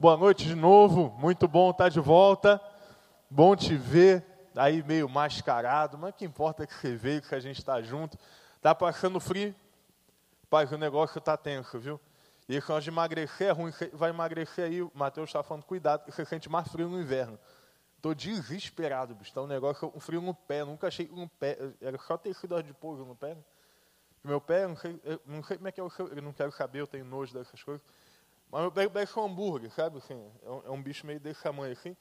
Boa noite de novo, muito bom estar de volta. Bom te ver aí meio mascarado, mas que importa que você veio, que a gente está junto. Tá passando frio? Pai, o negócio está tenso, viu? E negócio de emagrecer é ruim, vai emagrecer aí, o Matheus está falando, cuidado, você sente mais frio no inverno. Estou desesperado, bicho. Está um negócio, um frio no pé. Nunca achei um pé. Era só tecido de pouso no pé. Né? Meu pé, não sei, não sei como é que é o seu. Eu não quero saber, eu tenho nojo dessas coisas. Mas meu pé parece um hambúrguer, sabe? Assim, é, um, é um bicho meio desse tamanho assim.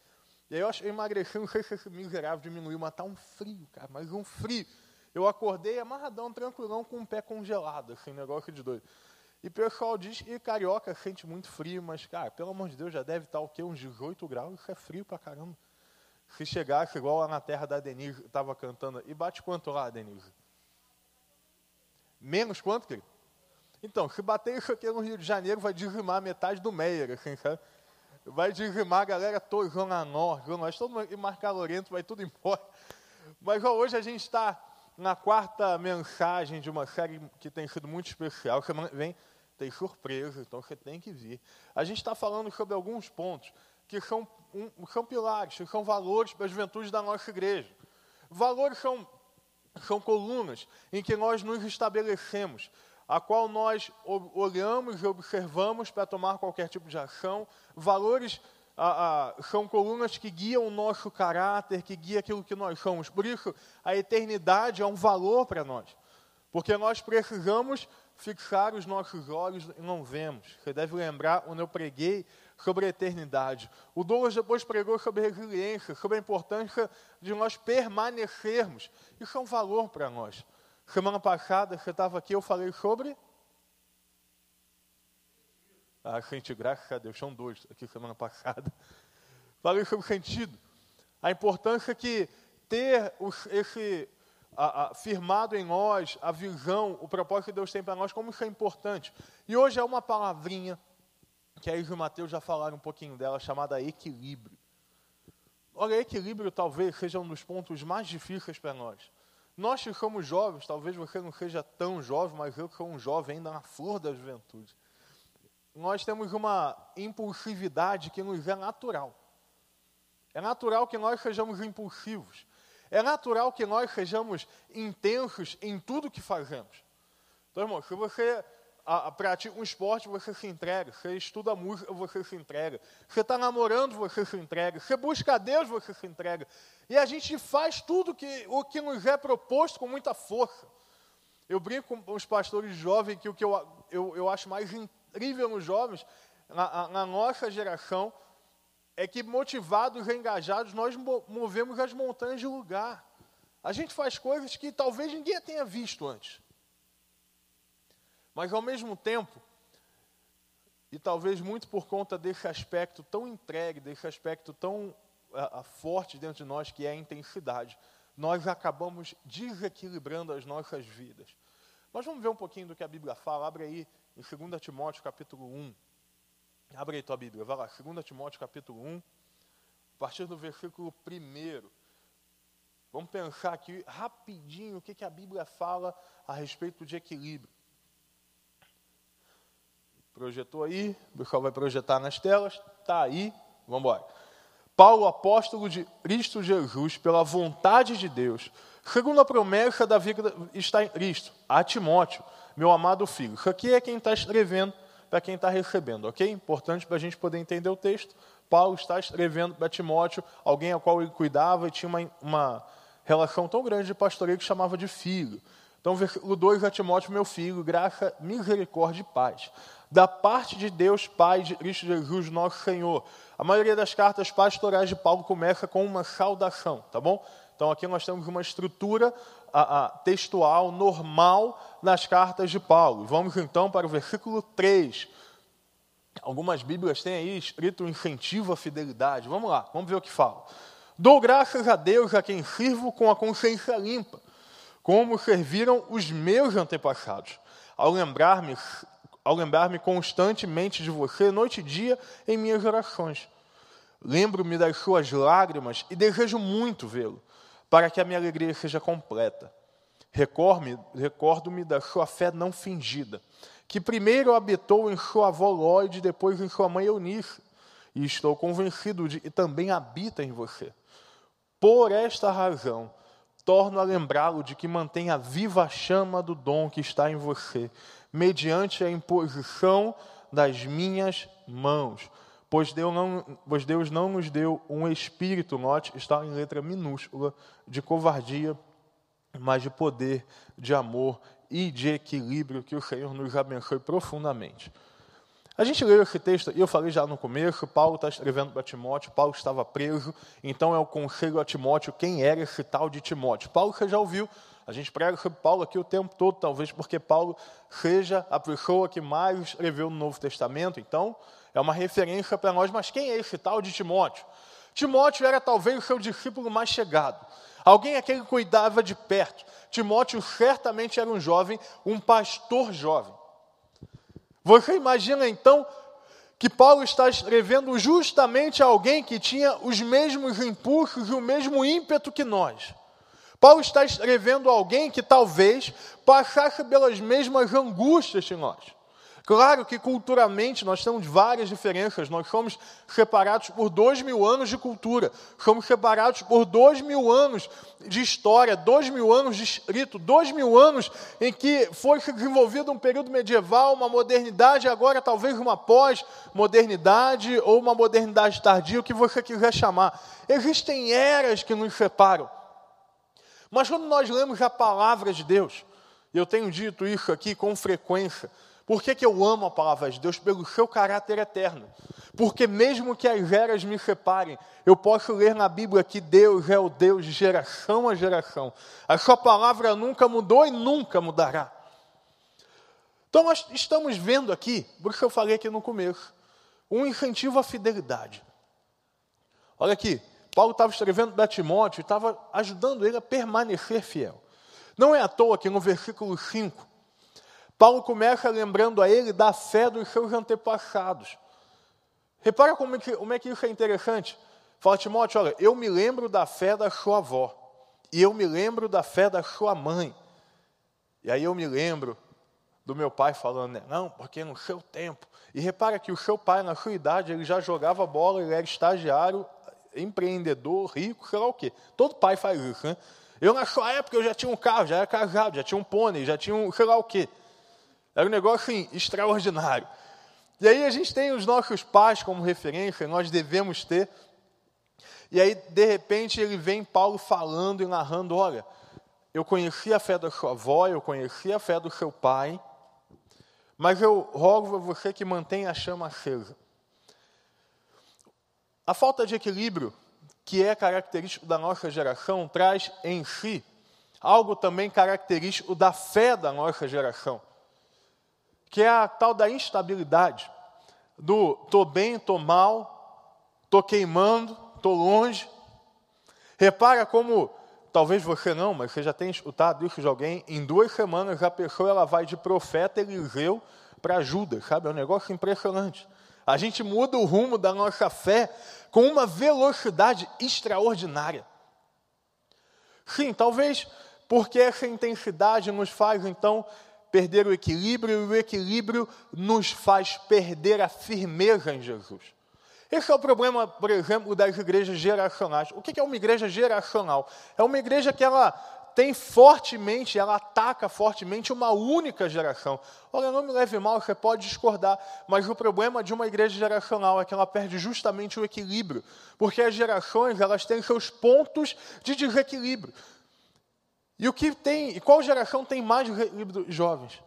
E aí eu, eu emagreci, não sei se esse miserável diminuiu, mas tá um frio, cara, mas um frio. Eu acordei amarradão, tranquilão, com o pé congelado, assim, negócio de doido. E o pessoal diz, e carioca sente muito frio, mas, cara, pelo amor de Deus, já deve estar o quê? Uns 18 graus, isso é frio pra caramba. Se chegasse igual lá na terra da Denise, estava cantando, e bate quanto lá, Denise? Menos quanto, querido? Então, se bater isso aqui no Rio de Janeiro, vai dizimar metade do Meyer, assim, sabe? Vai dizimar a galera toda, Zona Norte, Zona Oeste, todo mundo, e Marcar Lorento, vai tudo embora. Mas ó, hoje a gente está na quarta mensagem de uma série que tem sido muito especial. Semana vem tem surpresa, então você tem que vir. A gente está falando sobre alguns pontos que são, um, são pilares, que são valores para a juventude da nossa igreja. Valores são, são colunas em que nós nos estabelecemos a qual nós olhamos e observamos para tomar qualquer tipo de ação. Valores são colunas que guiam o nosso caráter, que guiam aquilo que nós somos. Por isso, a eternidade é um valor para nós. Porque nós precisamos fixar os nossos olhos e não vemos. Você deve lembrar onde eu preguei sobre a eternidade. O Douglas depois pregou sobre resiliência, sobre a importância de nós permanecermos. Isso é um valor para nós. Semana passada, você estava aqui, eu falei sobre. Ah, gente, graças a Deus, são dois aqui semana passada. Falei sobre sentido. A importância que ter os, esse a, a, firmado em nós a visão, o propósito que Deus tem para nós, como isso é importante. E hoje é uma palavrinha que a Isa e o Mateus já falaram um pouquinho dela, chamada equilíbrio. Olha, equilíbrio talvez seja um dos pontos mais difíceis para nós. Nós que somos jovens, talvez você não seja tão jovem, mas eu que sou um jovem ainda na flor da juventude. Nós temos uma impulsividade que nos é natural. É natural que nós sejamos impulsivos. É natural que nós sejamos intensos em tudo que fazemos. Então, irmão, se você a, pratica um esporte, você se entrega. Você estuda música, você se entrega. Você está namorando, você se entrega. Você busca a Deus, você se entrega. E a gente faz tudo que, o que nos é proposto com muita força. Eu brinco com os pastores jovens que o que eu, eu, eu acho mais incrível nos jovens, na, na nossa geração, é que motivados e engajados, nós movemos as montanhas de lugar. A gente faz coisas que talvez ninguém tenha visto antes. Mas ao mesmo tempo, e talvez muito por conta desse aspecto tão entregue, desse aspecto tão forte dentro de nós, que é a intensidade, nós acabamos desequilibrando as nossas vidas. Mas vamos ver um pouquinho do que a Bíblia fala. Abre aí em 2 Timóteo capítulo 1. Abre aí tua Bíblia, vai lá, 2 Timóteo capítulo 1, a partir do versículo 1. Vamos pensar aqui rapidinho o que, que a Bíblia fala a respeito de equilíbrio. Projetou aí, o pessoal vai projetar nas telas, está aí, vamos embora. Paulo, apóstolo de Cristo Jesus, pela vontade de Deus, segundo a promessa da vida está em Cristo, a Timóteo, meu amado filho. Isso aqui é quem está escrevendo para quem está recebendo, ok? Importante para a gente poder entender o texto. Paulo está escrevendo para Timóteo, alguém ao qual ele cuidava e tinha uma, uma relação tão grande de pastoreio que chamava de filho. Então, versículo 2 a Timóteo, meu filho, graça, misericórdia e paz. Da parte de Deus, Pai de Cristo Jesus, nosso Senhor. A maioria das cartas pastorais de Paulo começa com uma saudação, tá bom? Então aqui nós temos uma estrutura a, a, textual normal nas cartas de Paulo. Vamos então para o versículo 3. Algumas Bíblias têm aí escrito incentivo à fidelidade. Vamos lá, vamos ver o que fala. Dou graças a Deus a quem sirvo com a consciência limpa, como serviram os meus antepassados, ao lembrar-me ao lembrar-me constantemente de você, noite e dia, em minhas orações. Lembro-me das suas lágrimas e desejo muito vê-lo, para que a minha alegria seja completa. Recordo-me da sua fé não fingida, que primeiro habitou em sua avó Lloyd, depois em sua mãe Eunice, e estou convencido de que também habita em você. Por esta razão, torno a lembrá-lo de que mantenha viva a chama do dom que está em você, mediante a imposição das minhas mãos. Pois Deus, não, pois Deus não nos deu um espírito, note, está em letra minúscula, de covardia, mas de poder, de amor e de equilíbrio. Que o Senhor nos abençoe profundamente. A gente leu esse texto, e eu falei já no começo, Paulo está escrevendo para Timóteo, Paulo estava preso, então é o conselho a Timóteo, quem era esse tal de Timóteo? Paulo você já ouviu, a gente prega sobre Paulo aqui o tempo todo, talvez porque Paulo seja a pessoa que mais escreveu no Novo Testamento, então é uma referência para nós, mas quem é esse tal de Timóteo? Timóteo era talvez o seu discípulo mais chegado, alguém a quem cuidava de perto. Timóteo certamente era um jovem, um pastor jovem. Você imagina então que Paulo está escrevendo justamente a alguém que tinha os mesmos impulsos e o mesmo ímpeto que nós. Paulo está escrevendo alguém que talvez passasse pelas mesmas angústias que nós. Claro que culturalmente nós temos várias diferenças, nós somos separados por dois mil anos de cultura, somos separados por dois mil anos de história, dois mil anos de escrito, dois mil anos em que foi desenvolvido um período medieval, uma modernidade, agora talvez uma pós-modernidade ou uma modernidade tardia, o que você quiser chamar. Existem eras que nos separam. Mas quando nós lemos a palavra de Deus, e eu tenho dito isso aqui com frequência, por que, que eu amo a palavra de Deus? Pelo seu caráter eterno. Porque mesmo que as eras me separem, eu posso ler na Bíblia que Deus é o Deus de geração a geração. A sua palavra nunca mudou e nunca mudará. Então nós estamos vendo aqui, por isso eu falei aqui no começo, um incentivo à fidelidade. Olha aqui, Paulo estava escrevendo para Timóteo e estava ajudando ele a permanecer fiel. Não é à toa que no versículo 5, Paulo começa lembrando a ele da fé dos seus antepassados. Repara como é que, como é que isso é interessante. Fala, Timóteo, olha, eu me lembro da fé da sua avó, e eu me lembro da fé da sua mãe. E aí eu me lembro do meu pai falando, né, não, porque no seu tempo. E repara que o seu pai, na sua idade, ele já jogava bola, ele era estagiário, empreendedor, rico, sei lá o quê. Todo pai faz isso, né? Eu, na sua época, eu já tinha um carro, já era casado, já tinha um pônei, já tinha um sei lá o quê. Era um negócio assim, extraordinário. E aí a gente tem os nossos pais como referência, nós devemos ter. E aí, de repente, ele vem Paulo falando e narrando: olha, eu conheci a fé da sua avó, eu conheci a fé do seu pai, mas eu rogo a você que mantenha a chama acesa. A falta de equilíbrio, que é característico da nossa geração, traz em si algo também característico da fé da nossa geração que é a tal da instabilidade, do tô bem, tô mal, tô queimando, tô longe. Repara como, talvez você não, mas você já tenha escutado isso de alguém, em duas semanas a pessoa ela vai de profeta Eliseu para Judas, sabe? É um negócio impressionante. A gente muda o rumo da nossa fé com uma velocidade extraordinária. Sim, talvez porque essa intensidade nos faz, então, perder o equilíbrio, e o equilíbrio nos faz perder a firmeza em Jesus. Esse é o problema, por exemplo, das igrejas geracionais. O que é uma igreja geracional? É uma igreja que ela tem fortemente, ela ataca fortemente uma única geração. Olha, não me leve mal, você pode discordar, mas o problema de uma igreja geracional é que ela perde justamente o equilíbrio, porque as gerações elas têm seus pontos de desequilíbrio. E o que tem, e qual geração tem mais livros jovens?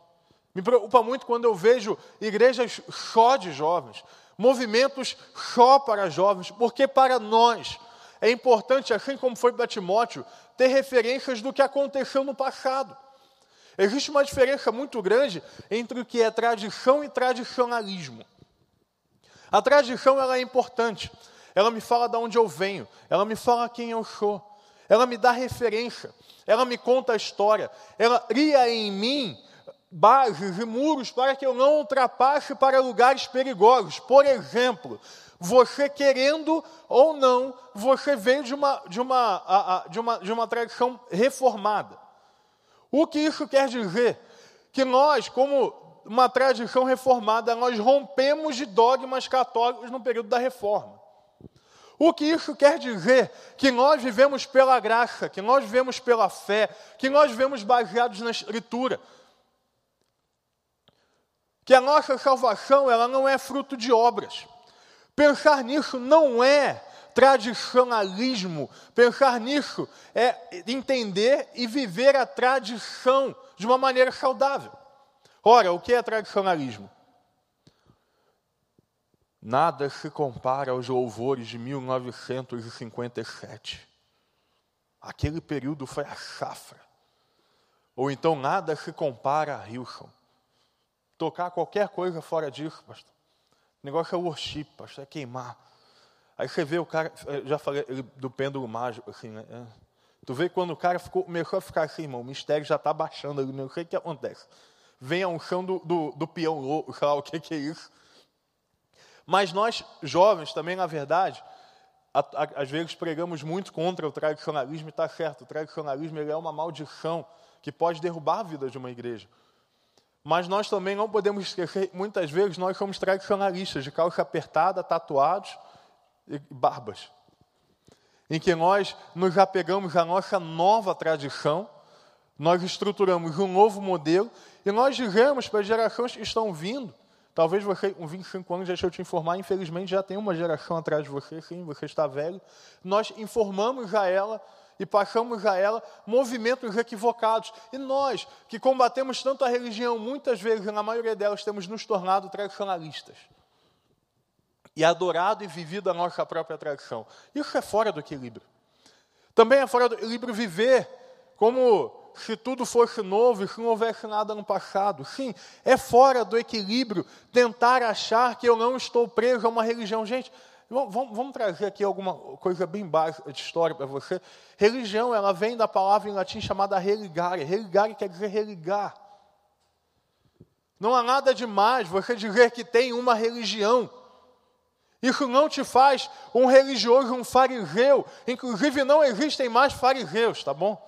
Me preocupa muito quando eu vejo igrejas só de jovens, movimentos só para jovens, porque para nós é importante, assim como foi para Timóteo, ter referências do que aconteceu no passado. Existe uma diferença muito grande entre o que é tradição e tradicionalismo. A tradição ela é importante. Ela me fala de onde eu venho, ela me fala quem eu sou, ela me dá referência ela me conta a história, ela cria em mim bases e muros para que eu não ultrapasse para lugares perigosos. Por exemplo, você querendo ou não, você veio de uma, de uma, de uma, de uma tradição reformada. O que isso quer dizer? Que nós, como uma tradição reformada, nós rompemos de dogmas católicos no período da reforma. O que isso quer dizer? Que nós vivemos pela graça, que nós vivemos pela fé, que nós vivemos baseados na Escritura. Que a nossa salvação ela não é fruto de obras. Pensar nisso não é tradicionalismo. Pensar nisso é entender e viver a tradição de uma maneira saudável. Ora, o que é tradicionalismo? Nada se compara aos louvores de 1957. Aquele período foi a safra. Ou então nada se compara a Hilson. Tocar qualquer coisa fora disso, pastor. O negócio é worship, pastor, é queimar. Aí você vê o cara, já falei do pêndulo mágico, assim, né? É. Tu vê quando o cara ficou, começou a ficar assim, irmão, o mistério já está baixando ali, não sei o que acontece. Vem a unção do, do, do peão louco, sei lá o que, que é isso. Mas nós, jovens, também, na verdade, a, a, às vezes pregamos muito contra o tradicionalismo e está certo. O tradicionalismo ele é uma maldição que pode derrubar a vida de uma igreja. Mas nós também não podemos esquecer, muitas vezes nós somos tradicionalistas, de calça apertada, tatuados e barbas. Em que nós nos apegamos à nossa nova tradição, nós estruturamos um novo modelo e nós dizemos para as gerações que estão vindo Talvez você, com 25 anos, deixa eu te informar, infelizmente já tem uma geração atrás de você, sim, você está velho. Nós informamos a ela e passamos a ela movimentos equivocados. E nós, que combatemos tanto a religião, muitas vezes, na maioria delas, temos nos tornado tradicionalistas. E adorado e vivido a nossa própria tradição. Isso é fora do equilíbrio. Também é fora do equilíbrio viver como se tudo fosse novo e se não houvesse nada no passado. Sim, é fora do equilíbrio tentar achar que eu não estou preso a uma religião. Gente, vamos, vamos trazer aqui alguma coisa bem básica de história para você. Religião, ela vem da palavra em latim chamada religare. Religare quer dizer religar. Não há nada demais você dizer que tem uma religião. Isso não te faz um religioso, um fariseu. Inclusive, não existem mais fariseus, tá bom?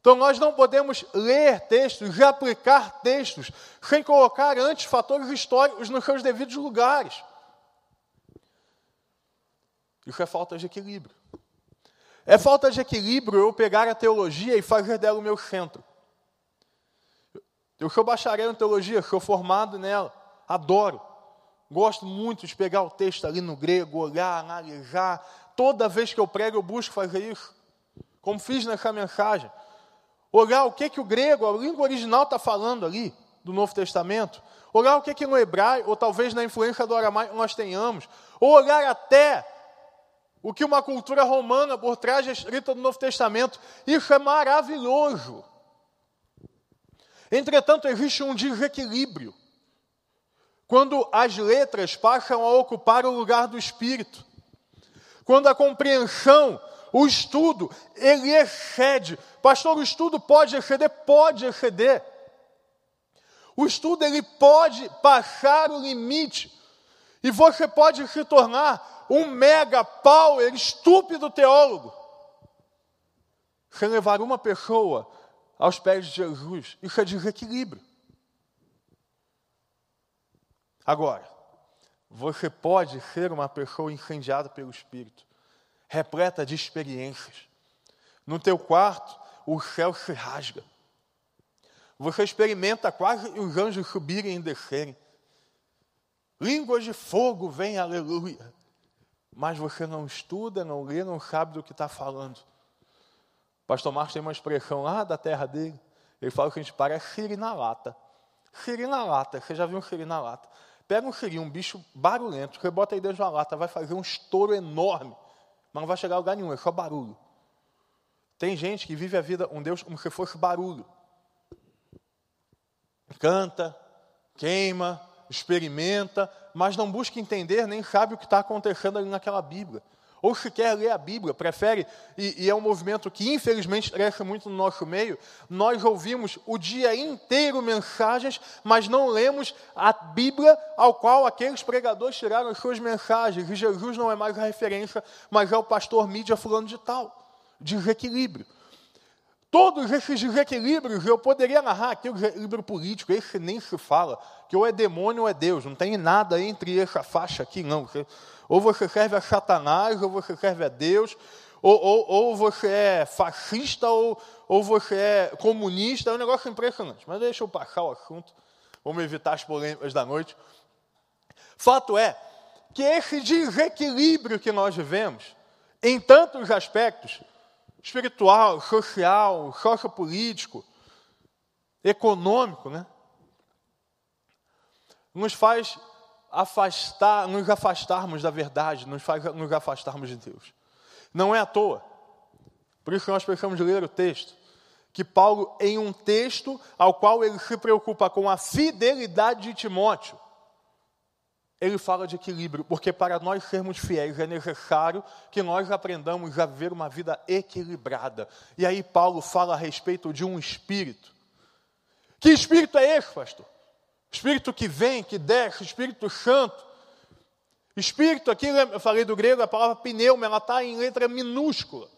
Então nós não podemos ler textos e aplicar textos sem colocar antes fatores históricos nos seus devidos lugares. Isso é falta de equilíbrio. É falta de equilíbrio eu pegar a teologia e fazer dela o meu centro. Eu sou bacharel em teologia, sou formado nela, adoro. Gosto muito de pegar o texto ali no grego, olhar, analisar. Toda vez que eu prego, eu busco fazer isso. Como fiz nessa mensagem olhar o que, que o grego, a língua original está falando ali, do Novo Testamento, olhar o que, que no hebraico, ou talvez na influência do aramaico nós tenhamos, ou olhar até o que uma cultura romana por trás escrita do Novo Testamento, isso é maravilhoso. Entretanto, existe um desequilíbrio. Quando as letras passam a ocupar o lugar do espírito, quando a compreensão o estudo, ele excede. Pastor, o estudo pode exceder? Pode exceder. O estudo, ele pode passar o limite. E você pode se tornar um mega power, estúpido teólogo. Sem levar uma pessoa aos pés de Jesus. Isso é desequilíbrio. Agora, você pode ser uma pessoa incendiada pelo Espírito repleta de experiências. No teu quarto, o céu se rasga. Você experimenta quase os anjos subirem e descerem. Línguas de fogo vêm, aleluia. Mas você não estuda, não lê, não sabe do que está falando. Pastor Marcos tem uma expressão lá da terra dele. Ele fala que a gente parece siri na lata. Siri na lata, você já viu um siri na lata? Pega um siri, um bicho barulhento, você bota aí dentro de uma lata, vai fazer um estouro enorme mas não vai chegar a lugar nenhum, é só barulho. Tem gente que vive a vida um Deus como se fosse barulho. Canta, queima, experimenta, mas não busca entender nem sabe o que está acontecendo ali naquela Bíblia ou se quer ler a Bíblia, prefere, e, e, é um movimento que infelizmente cresce muito no nosso meio, nós ouvimos o dia inteiro mensagens, mas não lemos a Bíblia ao qual aqueles pregadores tiraram as suas mensagens, e Jesus não é mais a referência, mas é o pastor mídia fulano de tal, desequilíbrio. Todos esses desequilíbrios, eu poderia narrar aqui o desequilíbrio político, esse nem se fala, que ou é demônio ou é Deus, não tem nada entre essa faixa aqui, não. Ou você serve a Satanás, ou você serve a Deus, ou, ou, ou você é fascista, ou, ou você é comunista, é um negócio impressionante. Mas deixa eu passar o assunto, vamos evitar as polêmicas da noite. Fato é que esse desequilíbrio que nós vivemos, em tantos aspectos, espiritual, social, sociopolítico, econômico, né? Nos faz afastar, nos afastarmos da verdade, nos faz nos afastarmos de Deus. Não é à toa. Por isso nós precisamos ler o texto. Que Paulo, em um texto ao qual ele se preocupa com a fidelidade de Timóteo, ele fala de equilíbrio, porque para nós sermos fiéis é necessário que nós aprendamos a viver uma vida equilibrada. E aí Paulo fala a respeito de um espírito. Que espírito é esse, pastor? Espírito que vem, que desce, Espírito Santo. Espírito, aqui eu falei do grego, a palavra pneuma, ela está em letra minúscula.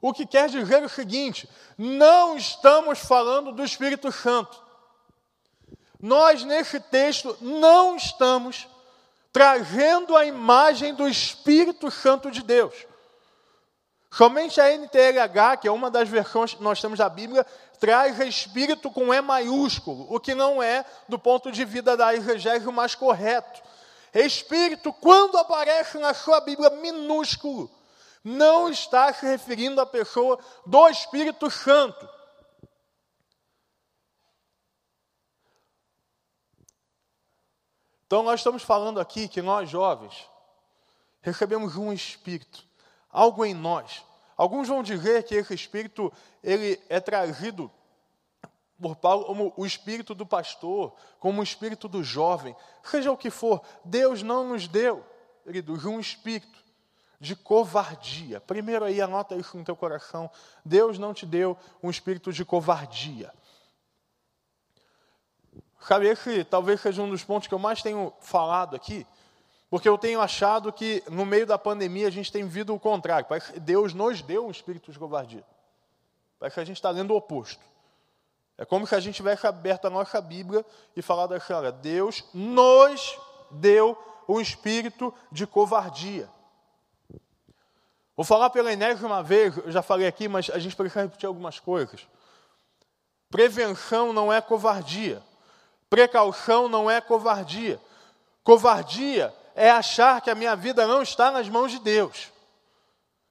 O que quer dizer o seguinte: não estamos falando do Espírito Santo. Nós, nesse texto, não estamos trazendo a imagem do Espírito Santo de Deus. Somente a NTLH, que é uma das versões que nós temos da Bíblia, traz Espírito com E maiúsculo, o que não é, do ponto de vista da exegese, mais correto. Espírito, quando aparece na sua Bíblia minúsculo, não está se referindo à pessoa do Espírito Santo. Então, nós estamos falando aqui que nós, jovens, recebemos um espírito, algo em nós. Alguns vão dizer que esse espírito ele é trazido por Paulo como o espírito do pastor, como o espírito do jovem, seja o que for. Deus não nos deu, queridos, um espírito de covardia. Primeiro aí, anota isso no teu coração. Deus não te deu um espírito de covardia. Sabe, esse talvez seja um dos pontos que eu mais tenho falado aqui, porque eu tenho achado que no meio da pandemia a gente tem vindo o contrário. Parece que Deus nos deu um espírito de covardia. Parece que a gente está lendo o oposto. É como se a gente tivesse aberto a nossa Bíblia e falado assim: olha, Deus nos deu um espírito de covardia. Vou falar pela enésima vez, eu já falei aqui, mas a gente precisa repetir algumas coisas. Prevenção não é covardia. Precaução não é covardia. Covardia é achar que a minha vida não está nas mãos de Deus.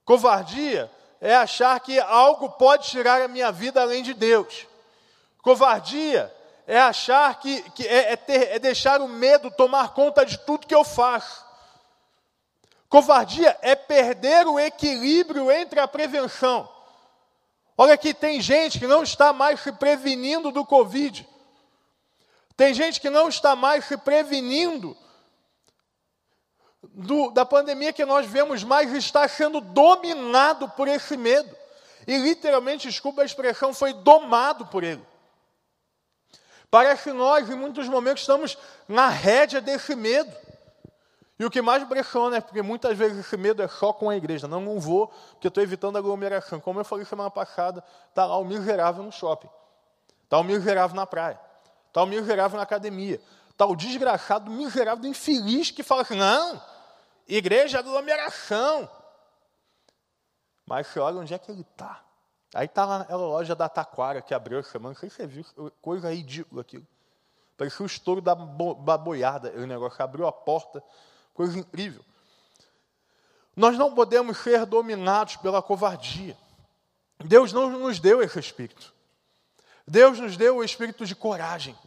Covardia é achar que algo pode tirar a minha vida além de Deus. Covardia é achar que, que é, é, ter, é deixar o medo tomar conta de tudo que eu faço. Covardia é perder o equilíbrio entre a prevenção. Olha aqui, tem gente que não está mais se prevenindo do Covid. Tem gente que não está mais se prevenindo do, da pandemia que nós vemos, mas está sendo dominado por esse medo. E literalmente, desculpa a expressão, foi domado por ele. Parece que nós, em muitos momentos, estamos na rédea desse medo. E o que mais impressiona é porque muitas vezes esse medo é só com a igreja. Não, não vou, porque estou evitando aglomeração. Como eu falei semana passada, está lá o miserável no shopping. Está o miserável na praia. Está o miserável na academia. Está o desgraçado, miserável, infeliz que fala assim: não, igreja é aglomeração. Mas você olha onde é que ele está. Aí está lá a loja da Taquara que abriu essa semana. Não sei se você viu, coisa ridícula aquilo. Parecia o estouro da, bo, da boiada, o negócio. Abriu a porta, coisa incrível. Nós não podemos ser dominados pela covardia. Deus não nos deu esse espírito. Deus nos deu o espírito de coragem.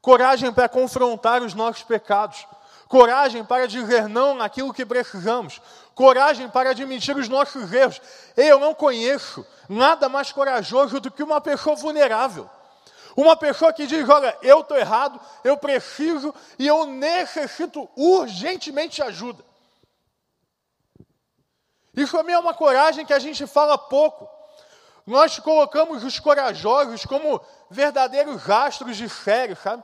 Coragem para confrontar os nossos pecados. Coragem para dizer não naquilo que precisamos. Coragem para admitir os nossos erros. Eu não conheço nada mais corajoso do que uma pessoa vulnerável. Uma pessoa que diz: Olha, eu estou errado, eu preciso e eu necessito urgentemente ajuda. Isso também é uma coragem que a gente fala pouco. Nós colocamos os corajosos como verdadeiros rastros de série, sabe?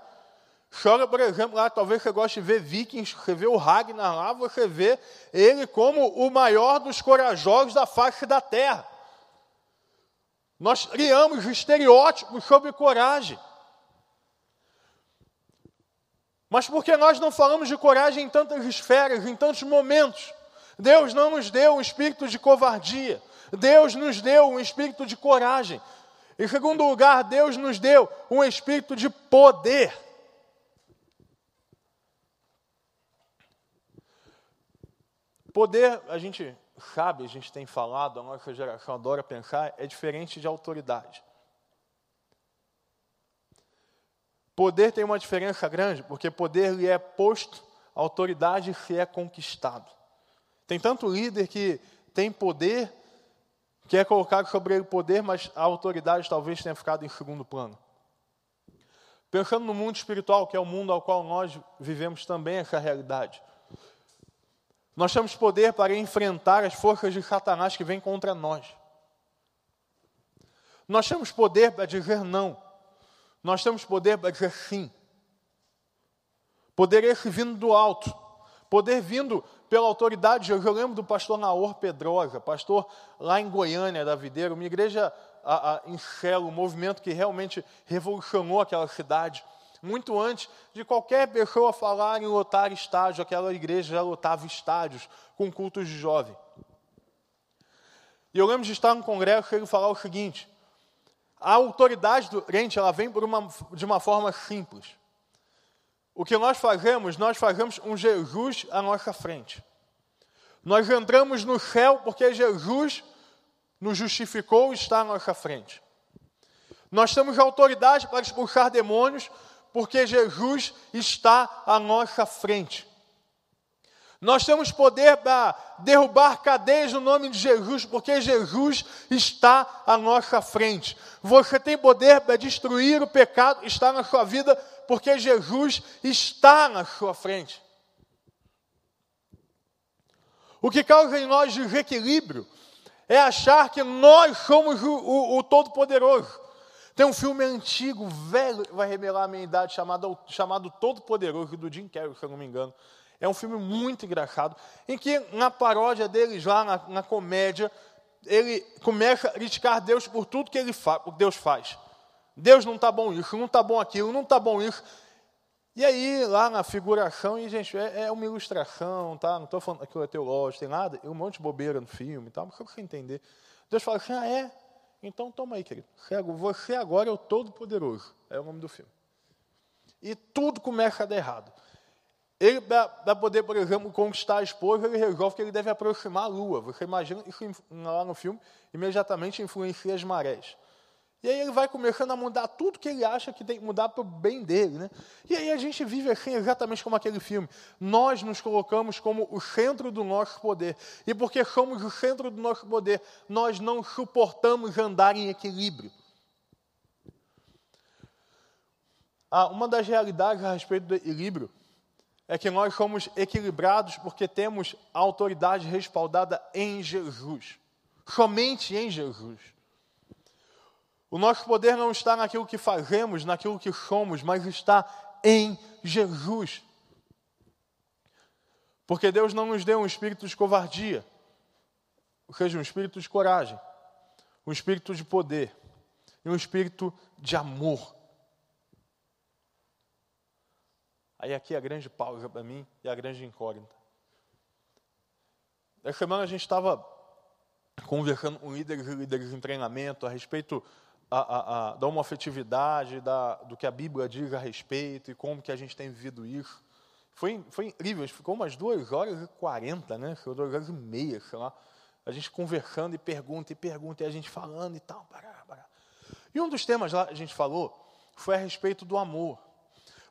Chora, por exemplo, lá, talvez você goste de ver Vikings, você vê o Ragnar lá, você vê ele como o maior dos corajosos da face da terra. Nós criamos estereótipos sobre coragem. Mas por que nós não falamos de coragem em tantas esferas, em tantos momentos? Deus não nos deu um espírito de covardia. Deus nos deu um espírito de coragem. Em segundo lugar, Deus nos deu um espírito de poder. Poder, a gente sabe, a gente tem falado, a nossa geração adora pensar, é diferente de autoridade. Poder tem uma diferença grande, porque poder lhe é posto, autoridade se é conquistado. Tem tanto líder que tem poder, que é colocado sobre ele poder, mas a autoridade talvez tenha ficado em segundo plano. Pensando no mundo espiritual, que é o mundo ao qual nós vivemos também essa realidade. Nós temos poder para enfrentar as forças de Satanás que vêm contra nós. Nós temos poder para dizer não. Nós temos poder para dizer sim. Poder esse vindo do alto. Poder vindo pela autoridade. Eu lembro do pastor Naor Pedrosa, pastor lá em Goiânia, da Videira, uma igreja a, a, em celo, um movimento que realmente revolucionou aquela cidade muito antes de qualquer pessoa falar em lotar estádio, aquela igreja já lotava estádios com cultos de jovem. E eu lembro de estar no congresso e ele falar o seguinte: a autoridade do crente ela vem uma, de uma forma simples. O que nós fazemos, nós fazemos um Jesus à nossa frente. Nós entramos no céu porque Jesus nos justificou e está à nossa frente. Nós temos autoridade para expulsar demônios porque Jesus está à nossa frente. Nós temos poder para derrubar cadeias no nome de Jesus, porque Jesus está à nossa frente. Você tem poder para destruir o pecado, está na sua vida, porque Jesus está na sua frente. O que causa em nós desequilíbrio é achar que nós somos o, o, o Todo-Poderoso. Tem um filme antigo, velho, vai revelar a minha idade, chamado, chamado Todo Poderoso, do Jim Carrey, se eu não me engano. É um filme muito engraçado, em que na paródia deles lá, na, na comédia, ele começa a criticar Deus por tudo que ele fa Deus faz. Deus não está bom isso, não está bom aquilo, não está bom isso. E aí, lá na figuração, e gente, é, é uma ilustração, tá? Não estou falando que aquilo é teológico, tem nada, é um monte de bobeira no filme, tá? mas só para você entender. Deus fala assim, ah, é? Então toma aí, querido. Você agora é o Todo-Poderoso. É o nome do filme. E tudo começa a dar errado. Ele, para poder, por exemplo, conquistar a esposa, ele resolve que ele deve aproximar a lua. Você imagina isso lá no filme, imediatamente influencia as marés. E aí ele vai começando a mudar tudo que ele acha que tem que mudar para o bem dele. Né? E aí a gente vive assim exatamente como aquele filme. Nós nos colocamos como o centro do nosso poder. E porque somos o centro do nosso poder, nós não suportamos andar em equilíbrio. Ah, uma das realidades a respeito do equilíbrio é que nós somos equilibrados porque temos a autoridade respaldada em Jesus. Somente em Jesus. O nosso poder não está naquilo que fazemos, naquilo que somos, mas está em Jesus. Porque Deus não nos deu um espírito de covardia, ou seja, um espírito de coragem, um espírito de poder e um espírito de amor. Aí aqui a grande pausa para mim e a grande incógnita. Essa semana a gente estava conversando com líderes e líderes em treinamento a respeito a, a, da homofetividade, da, do que a Bíblia diz a respeito e como que a gente tem vivido isso. Foi, foi incrível, a gente ficou umas duas horas e quarenta, né? Duas horas e meia, sei lá. A gente conversando e pergunta e pergunta, e a gente falando e tal. E um dos temas lá que a gente falou foi a respeito do amor.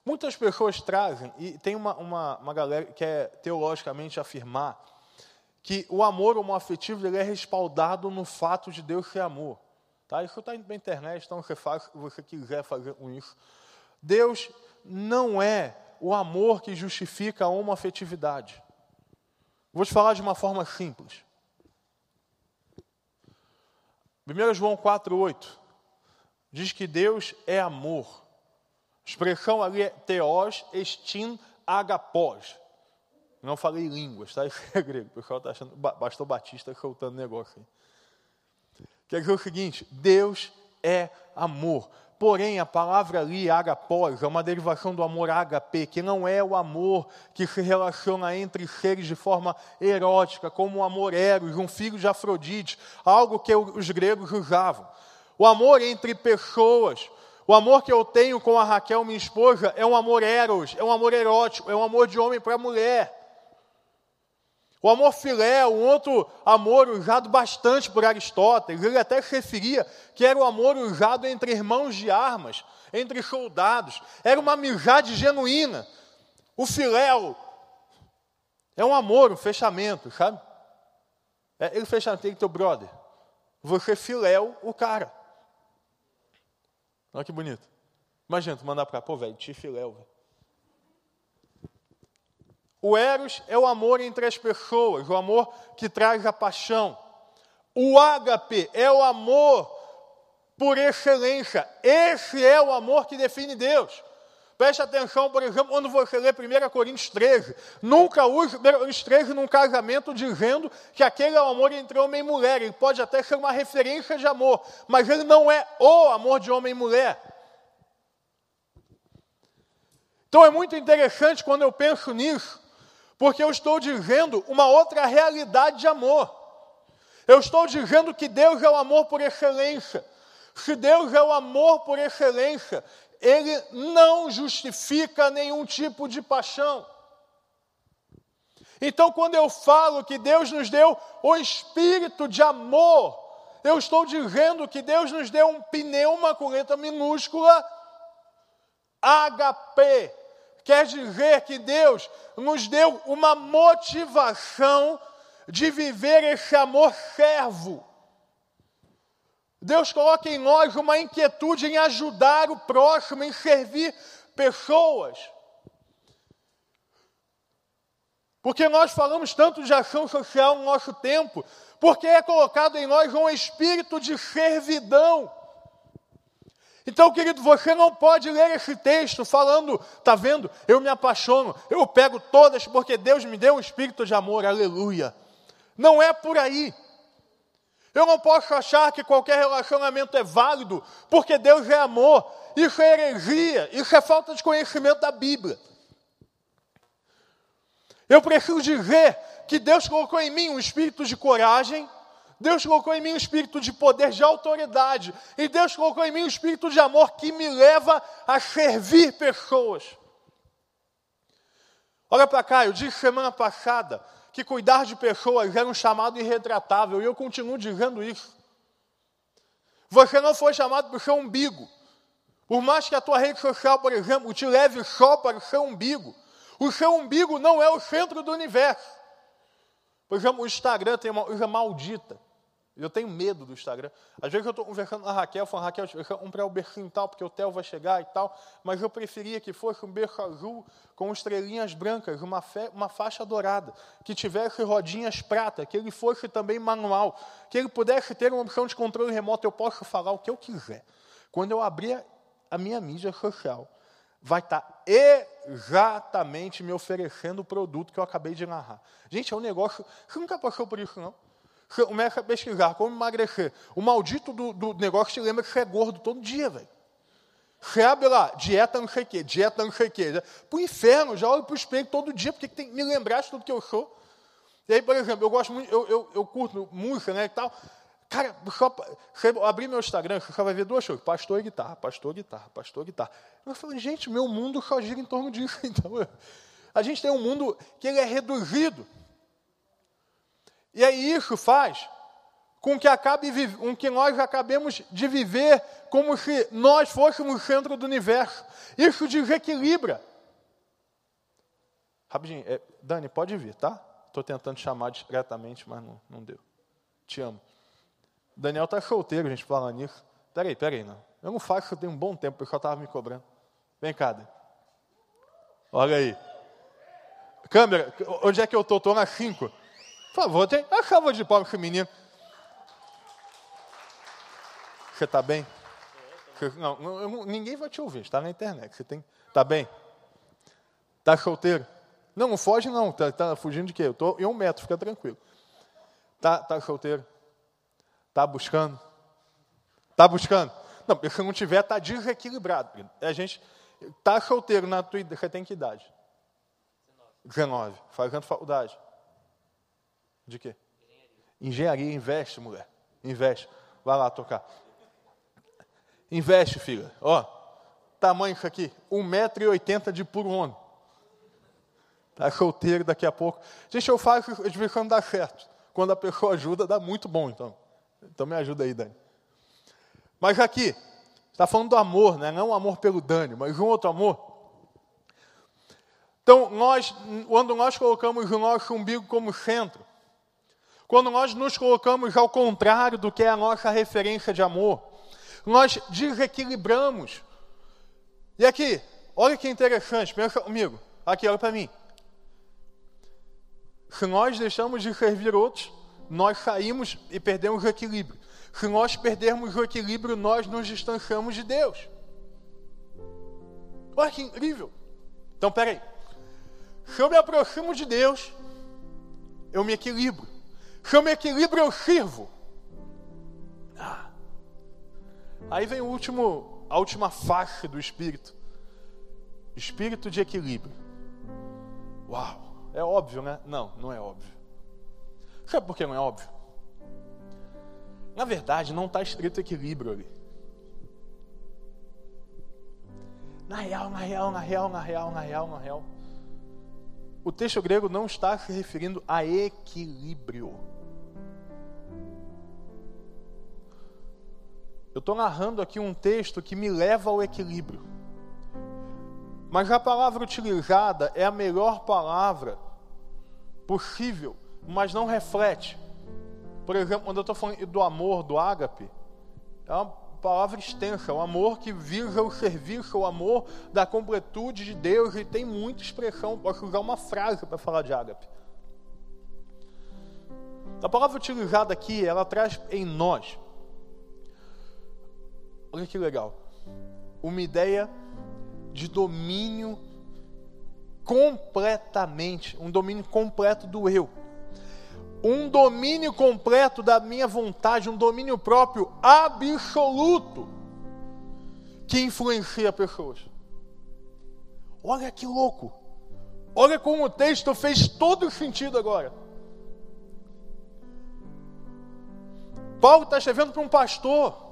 Muitas pessoas trazem, e tem uma, uma, uma galera que quer teologicamente afirmar que o amor homoafetivo ele é respaldado no fato de Deus ser amor. Tá? Isso está na internet, então você faz que você quiser fazer com isso. Deus não é o amor que justifica a homoafetividade. Vou te falar de uma forma simples. 1 João 4,8 diz que Deus é amor. A expressão ali é teos estin agapós. Não falei línguas, tá? Isso é grego. O pessoal está achando, pastor Batista soltando negócio aí. Quer dizer o seguinte: Deus é amor. Porém, a palavra ali, agapós, é uma derivação do amor HP, que não é o amor que se relaciona entre seres de forma erótica, como o amor eros, um filho de Afrodite, algo que os gregos usavam. O amor entre pessoas, o amor que eu tenho com a Raquel, minha esposa, é um amor eros, é um amor erótico, é um amor de homem para mulher. O amor filé, um outro amor usado bastante por Aristóteles, ele até se referia que era o amor usado entre irmãos de armas, entre soldados. Era uma amizade genuína. O filéu é um amor, um fechamento, sabe? É, ele fechamento, tem teu brother. Você filéu o cara. Olha que bonito. Imagina, tu mandar para pô, velho, te filéu, velho. O Eros é o amor entre as pessoas, o amor que traz a paixão. O ágape é o amor por excelência. Esse é o amor que define Deus. Preste atenção, por exemplo, quando você lê 1 Coríntios 13. Nunca use 1 Coríntios 13 num casamento dizendo que aquele é o amor entre homem e mulher. Ele pode até ser uma referência de amor, mas ele não é o amor de homem e mulher. Então é muito interessante quando eu penso nisso, porque eu estou dizendo uma outra realidade de amor. Eu estou dizendo que Deus é o amor por excelência. Se Deus é o amor por excelência, Ele não justifica nenhum tipo de paixão. Então, quando eu falo que Deus nos deu o espírito de amor, eu estou dizendo que Deus nos deu um pneuma com letra minúscula, HP, quer dizer que Deus nos deu uma motivação de viver esse amor servo. Deus coloca em nós uma inquietude em ajudar o próximo, em servir pessoas. Porque nós falamos tanto de ação social no nosso tempo, porque é colocado em nós um espírito de servidão. Então, querido, você não pode ler esse texto falando, tá vendo? Eu me apaixono, eu pego todas porque Deus me deu um espírito de amor, aleluia. Não é por aí. Eu não posso achar que qualquer relacionamento é válido porque Deus é amor. Isso é heresia, isso é falta de conhecimento da Bíblia. Eu preciso dizer que Deus colocou em mim um espírito de coragem, Deus colocou em mim um espírito de poder, de autoridade. E Deus colocou em mim um espírito de amor que me leva a servir pessoas. Olha para cá, eu disse semana passada que cuidar de pessoas era um chamado irretratável, e eu continuo dizendo isso. Você não foi chamado para o seu umbigo. Por mais que a tua rede social, por exemplo, te leve só para o seu umbigo, o seu umbigo não é o centro do universo. Por exemplo, o Instagram tem uma coisa maldita. Eu tenho medo do Instagram. Às vezes eu estou conversando com a Raquel, falando, Raquel, um para o bercinho tal, porque o Theo vai chegar e tal, mas eu preferia que fosse um berço azul com estrelinhas brancas, uma, fe, uma faixa dourada, que tivesse rodinhas prata, que ele fosse também manual, que ele pudesse ter uma opção de controle remoto, eu posso falar o que eu quiser. Quando eu abrir a minha mídia social, vai estar exatamente me oferecendo o produto que eu acabei de narrar. Gente, é um negócio. Você nunca passou por isso, não? Começa a pesquisar como emagrecer. O maldito do, do negócio te lembra que você é gordo todo dia, velho. Você abre lá, dieta não sei o quê, dieta não sei o quê. Para o inferno, já olho para o espelho todo dia, porque tem que me lembrar de tudo que eu sou. E aí, por exemplo, eu gosto muito, eu, eu, eu curto música, né, e tal. Cara, só, você abrir meu Instagram, você só vai ver duas coisas, pastor e guitarra, pastor e guitarra, pastor e guitarra. Eu falo, gente, meu mundo só gira em torno disso. Então, a gente tem um mundo que ele é reduzido. E aí isso faz com que, acabe, com que nós acabemos de viver como se nós fôssemos o centro do universo. Isso desequilibra. Rapidinho, é, Dani, pode vir, tá? Estou tentando chamar discretamente, mas não, não deu. Te amo. Daniel está solteiro, gente, falando nisso. Peraí, peraí, não. Eu não faço, eu tenho um bom tempo, o pessoal estava me cobrando. Vem cá, Dani. Olha aí. Câmera, onde é que eu estou? Estou na 5. Favor, tem a de palmas para menino. Você está bem? Não, não, ninguém vai te ouvir, está na internet. Você tem, tá bem? Está solteiro? Não, não foge não. Está tá fugindo de quê? Eu estou em um metro, fica tranquilo. Está tá solteiro? Está buscando? Está buscando? Não, se não tiver, está desequilibrado. A gente está solteiro na tua idade. Você tem que idade? 19. Fazendo faculdade. De quê? Engenharia. Engenharia, investe, mulher. Investe. Vai lá tocar. Investe, filha. Ó, tamanho isso aqui. 1,80m de puro homem. Está solteiro daqui a pouco. Gente, eu faço de vez quando dá certo. Quando a pessoa ajuda, dá muito bom, então. Então me ajuda aí, Dani. Mas aqui, está falando do amor, né? não o amor pelo Dani, mas um outro amor. Então, nós, quando nós colocamos o nosso umbigo como centro, quando nós nos colocamos ao contrário do que é a nossa referência de amor, nós desequilibramos. E aqui, olha que interessante, pensa comigo. Aqui, olha para mim. Se nós deixamos de servir outros, nós saímos e perdemos o equilíbrio. Se nós perdermos o equilíbrio, nós nos distanciamos de Deus. Olha que incrível. Então, peraí. Se eu me aproximo de Deus, eu me equilibro. Me equilibro, eu sirvo. Ah. Aí vem o último, a última face do Espírito. Espírito de equilíbrio. Uau, é óbvio, né? Não, não é óbvio. Sabe por que não é óbvio? Na verdade, não está escrito equilíbrio ali. Na real, na real, na real, na real, na real, na real. O texto grego não está se referindo a equilíbrio. Eu estou narrando aqui um texto que me leva ao equilíbrio. Mas a palavra utilizada é a melhor palavra possível, mas não reflete por exemplo, quando eu estou falando do amor, do ágape, é uma palavra extensa, o amor que visa o serviço, o amor da completude de Deus, e tem muita expressão, posso usar uma frase para falar de ágape. A palavra utilizada aqui, ela traz em nós, olha que legal, uma ideia de domínio completamente, um domínio completo do eu um domínio completo da minha vontade, um domínio próprio absoluto que influencia pessoas. Olha que louco! Olha como o texto fez todo sentido agora. Paulo está escrevendo para um pastor.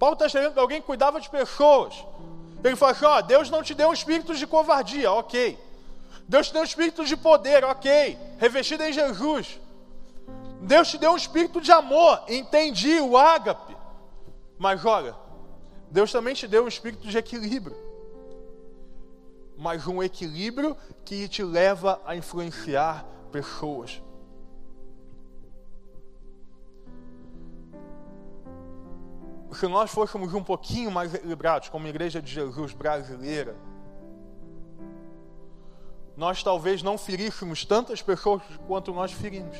Paulo está escrevendo para alguém que cuidava de pessoas. Ele fala assim: ó, Deus não te deu um espírito de covardia, ok. Deus te deu um espírito de poder, ok, revestido em Jesus. Deus te deu um espírito de amor, entendi, o ágape. Mas olha, Deus também te deu um espírito de equilíbrio. Mas um equilíbrio que te leva a influenciar pessoas. Se nós fôssemos um pouquinho mais equilibrados, como Igreja de Jesus brasileira, nós talvez não feríssemos tantas pessoas quanto nós ferimos.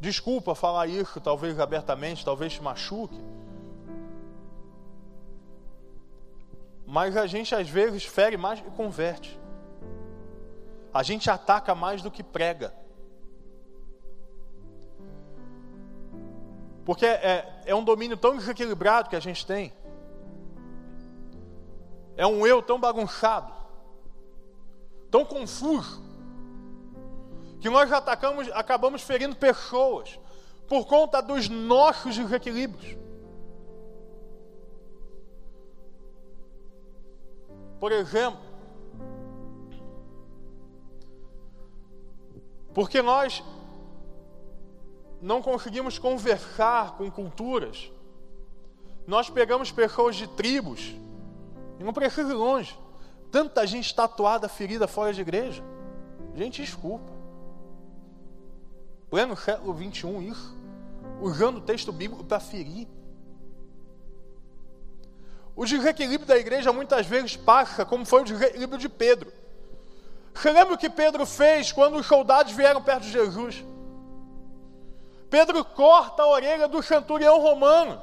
Desculpa falar isso, talvez abertamente, talvez te machuque. Mas a gente às vezes fere mais que converte. A gente ataca mais do que prega. Porque é, é um domínio tão desequilibrado que a gente tem. É um eu tão bagunçado, tão confuso, que nós atacamos, acabamos ferindo pessoas por conta dos nossos desequilíbrios. Por exemplo, porque nós não conseguimos conversar com culturas, nós pegamos pessoas de tribos e não precisa ir longe. Tanta gente tatuada, ferida fora de igreja. Gente, desculpa. Pleno século 21, isso. Usando o texto bíblico para ferir. O desequilíbrio da igreja muitas vezes passa, como foi o desequilíbrio de Pedro. Você lembra o que Pedro fez quando os soldados vieram perto de Jesus? Pedro corta a orelha do centurião romano.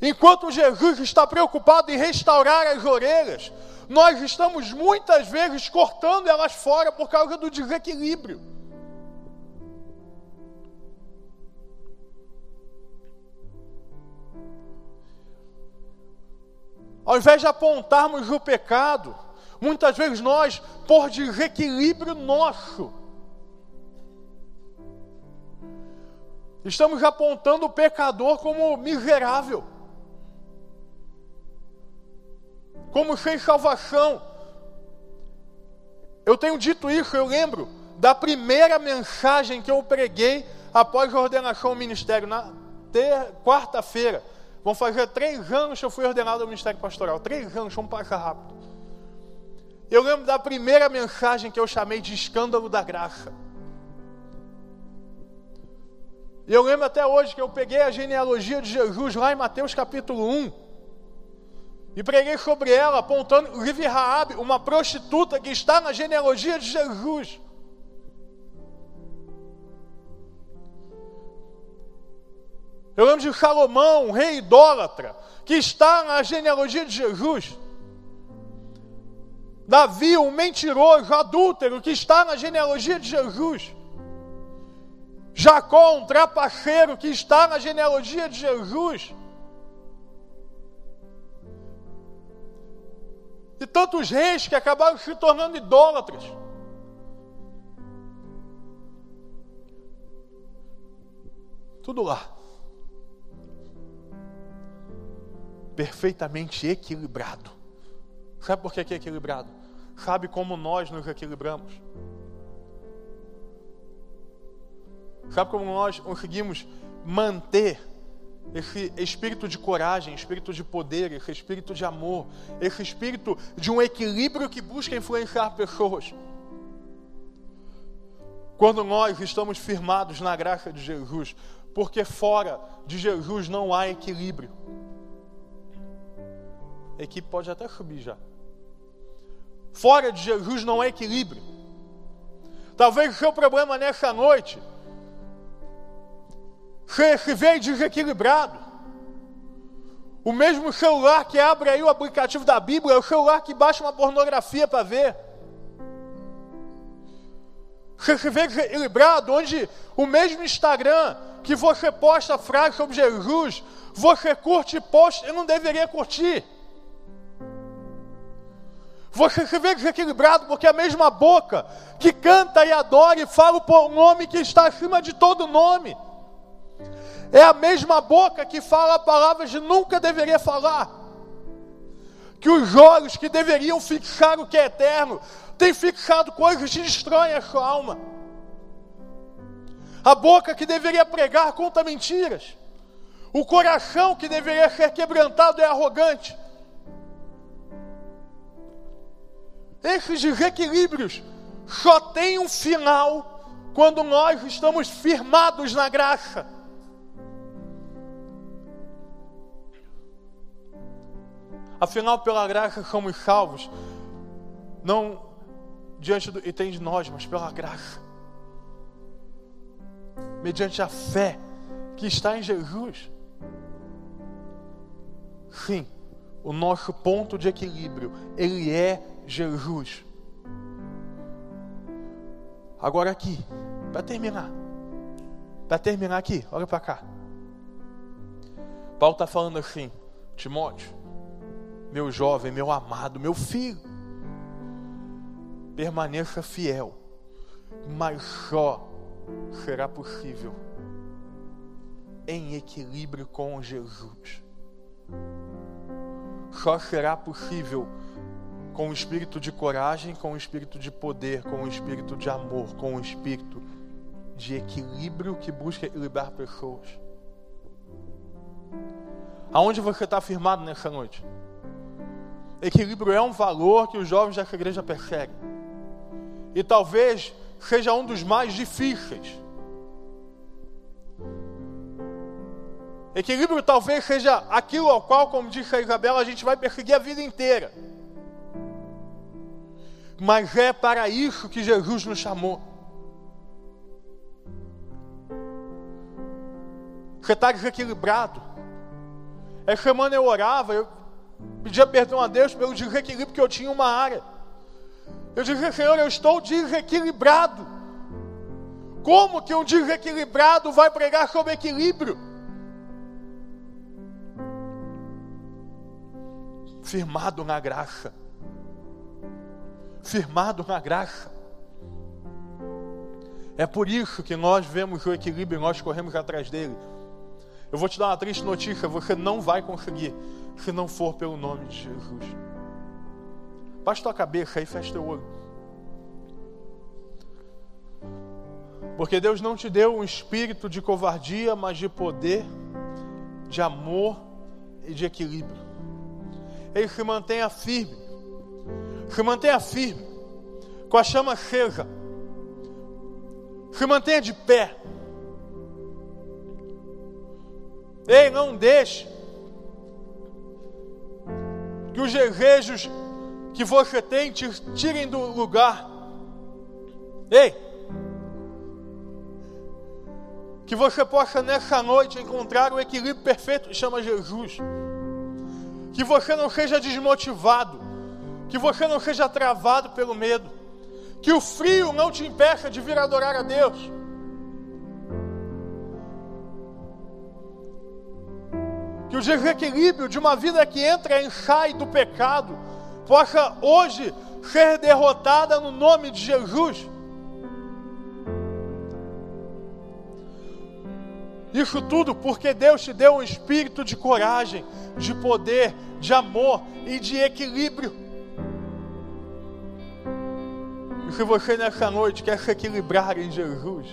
Enquanto Jesus está preocupado em restaurar as orelhas nós estamos muitas vezes cortando elas fora por causa do desequilíbrio. Ao invés de apontarmos o pecado, muitas vezes nós, por desequilíbrio nosso, estamos apontando o pecador como miserável, como sem salvação. Eu tenho dito isso, eu lembro da primeira mensagem que eu preguei após a ordenação ao ministério, na quarta-feira. Vão fazer três anos que eu fui ordenado ao ministério pastoral. Três anos, vamos passar rápido. Eu lembro da primeira mensagem que eu chamei de escândalo da graça. E eu lembro até hoje que eu peguei a genealogia de Jesus lá em Mateus capítulo 1 e preguei sobre ela, apontando Rive Raab, uma prostituta que está na genealogia de Jesus. Eu lembro de Salomão, um rei idólatra, que está na genealogia de Jesus. Davi, um mentiroso, adúltero, que está na genealogia de Jesus. Jacó, um trapaceiro, que está na genealogia de Jesus. E tantos reis que acabaram se tornando idólatras. Tudo lá. perfeitamente equilibrado. Sabe por que é equilibrado? Sabe como nós nos equilibramos? Sabe como nós conseguimos manter esse espírito de coragem, espírito de poder, esse espírito de amor, esse espírito de um equilíbrio que busca influenciar pessoas? Quando nós estamos firmados na graça de Jesus, porque fora de Jesus não há equilíbrio a equipe pode até subir já. Fora de Jesus não há equilíbrio. Talvez o seu problema nessa noite se veio desequilibrado. O mesmo celular que abre aí o aplicativo da Bíblia é o celular que baixa uma pornografia para ver. Você se vê desequilibrado, onde o mesmo Instagram que você posta frases sobre Jesus, você curte e posta e não deveria curtir. Você se vê desequilibrado porque a mesma boca que canta e adora e fala o nome que está acima de todo nome. É a mesma boca que fala palavras que nunca deveria falar. Que os olhos que deveriam fixar o que é eterno têm fixado coisas que destroem a sua alma. A boca que deveria pregar conta mentiras. O coração que deveria ser quebrantado é arrogante. Esses desequilíbrios só têm um final quando nós estamos firmados na graça. Afinal, pela graça somos salvos, não diante do tem de nós, mas pela graça, mediante a fé que está em Jesus. Sim, o nosso ponto de equilíbrio, ele é Jesus. Agora aqui, para terminar. Para terminar aqui, olha para cá. Paulo está falando assim, Timóteo, meu jovem, meu amado, meu filho, permaneça fiel, mas só será possível em equilíbrio com Jesus. Só será possível com o espírito de coragem, com o espírito de poder, com o espírito de amor, com o espírito de equilíbrio que busca equilibrar pessoas. Aonde você está firmado nessa noite? Equilíbrio é um valor que os jovens dessa igreja perseguem. E talvez seja um dos mais difíceis. Equilíbrio talvez seja aquilo ao qual, como disse a Isabela, a gente vai perseguir a vida inteira mas é para isso que Jesus nos chamou. Você está desequilibrado. Essa semana eu orava, eu Pedia perdão a Deus pelo desequilíbrio que eu tinha em uma área. Eu dizia, Senhor, eu estou desequilibrado. Como que um desequilibrado vai pregar sobre equilíbrio? Firmado na graça. Firmado na graça. É por isso que nós vemos o equilíbrio e nós corremos atrás dele. Eu vou te dar uma triste notícia: você não vai conseguir se não for pelo nome de Jesus. Baixa tua cabeça e fecha teu olho. Porque Deus não te deu um espírito de covardia, mas de poder, de amor e de equilíbrio. Ele se mantenha firme. Se mantenha firme. Com a chama acesa. Se mantenha de pé. Ei, não deixe que os desejos que você tem te tirem do lugar. Ei! Que você possa nessa noite encontrar o equilíbrio perfeito que chama Jesus. Que você não seja desmotivado. Que você não seja travado pelo medo. Que o frio não te impeça de vir adorar a Deus. Que o desequilíbrio de uma vida que entra e sai do pecado possa hoje ser derrotada no nome de Jesus. Isso tudo porque Deus te deu um espírito de coragem, de poder, de amor e de equilíbrio. E se você nessa noite quer se equilibrar em Jesus,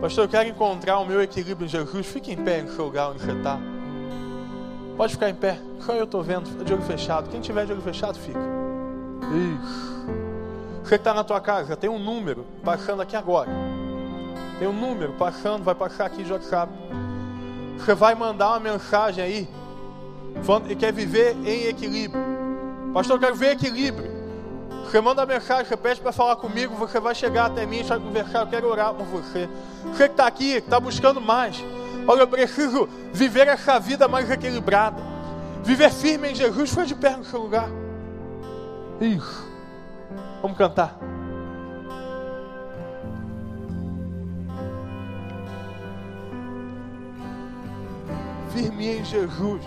Pastor, eu quero encontrar o meu equilíbrio em Jesus, fique em pé no seu lugar onde você está. Pode ficar em pé. Só eu estou vendo, de olho fechado. Quem tiver de olho fechado, fica. Isso. Você que está na tua casa, tem um número passando aqui agora. Tem um número passando, vai passar aqui de WhatsApp. Você vai mandar uma mensagem aí e quer viver em equilíbrio. Pastor, eu quero ver equilíbrio. Você manda mensagem, você pede para falar comigo, você vai chegar até mim, vai conversar, eu quero orar com você. Você que está aqui, está buscando mais. Olha, eu preciso viver essa vida mais equilibrada. Viver firme em Jesus. Foi de pé no seu lugar. Isso. Vamos cantar. Firme em Jesus.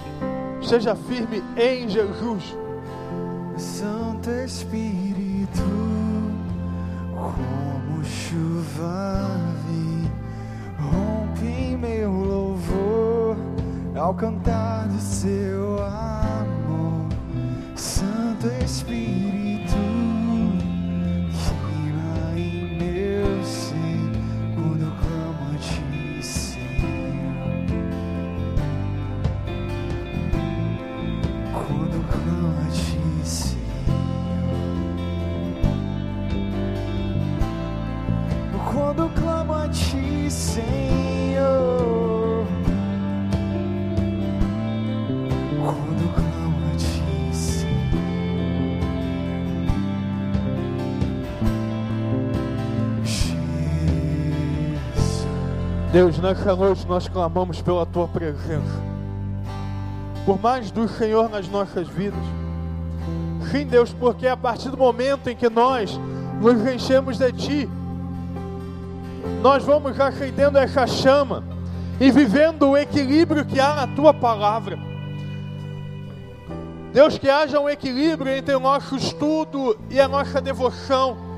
Seja firme em Jesus. Santo Espírito, como chuva meu louvor ao cantar de seu amor, Santo Espírito, Deus, nessa noite nós clamamos pela tua presença. Por mais do Senhor nas nossas vidas. Sim, Deus, porque a partir do momento em que nós nos enchemos de ti, nós vamos acendendo essa chama e vivendo o equilíbrio que há na tua palavra. Deus, que haja um equilíbrio entre o nosso estudo e a nossa devoção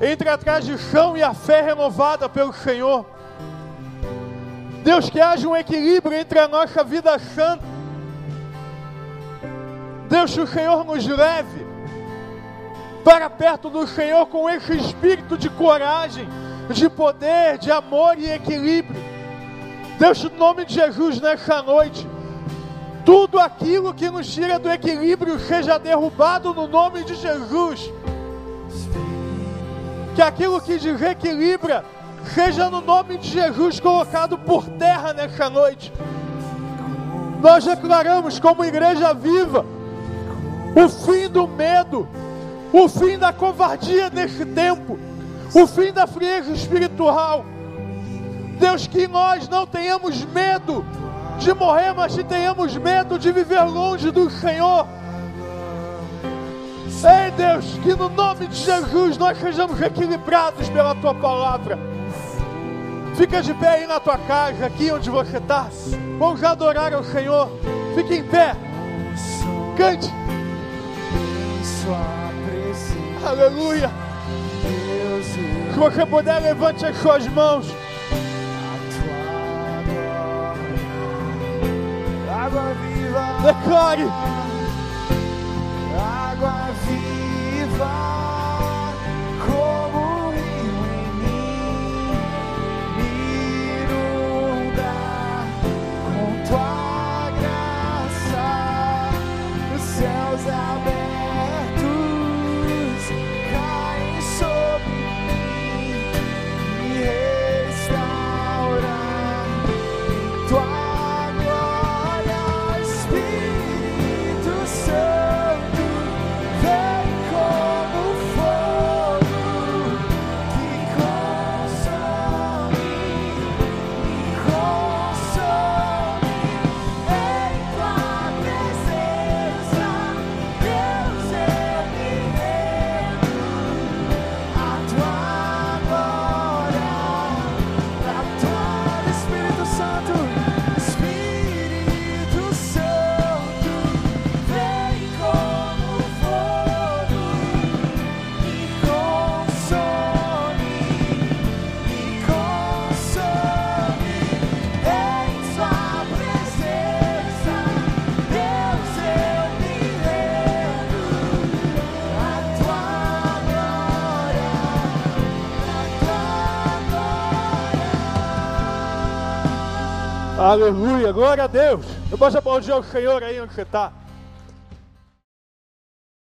entre a tradição e a fé renovada pelo Senhor. Deus, que haja um equilíbrio entre a nossa vida santa. Deus, que o Senhor nos leve para perto do Senhor com esse espírito de coragem, de poder, de amor e equilíbrio. Deus, no nome de Jesus, nessa noite, tudo aquilo que nos tira do equilíbrio seja derrubado no nome de Jesus que aquilo que desequilibra seja no nome de Jesus colocado por terra nessa noite. Nós declaramos como igreja viva o fim do medo, o fim da covardia nesse tempo, o fim da frieza espiritual. Deus, que nós não tenhamos medo de morrer, mas que tenhamos medo de viver longe do Senhor. Ei Deus, que no nome de Jesus nós sejamos equilibrados pela tua palavra. Fica de pé aí na tua casa, aqui onde você está. Vamos adorar ao Senhor. Fique em pé. Cante. Aleluia. Se você puder, levante as suas mãos. Declare. Água viva, Aleluia. Glória a Deus. Eu posso aplaudir ao Senhor aí onde você está.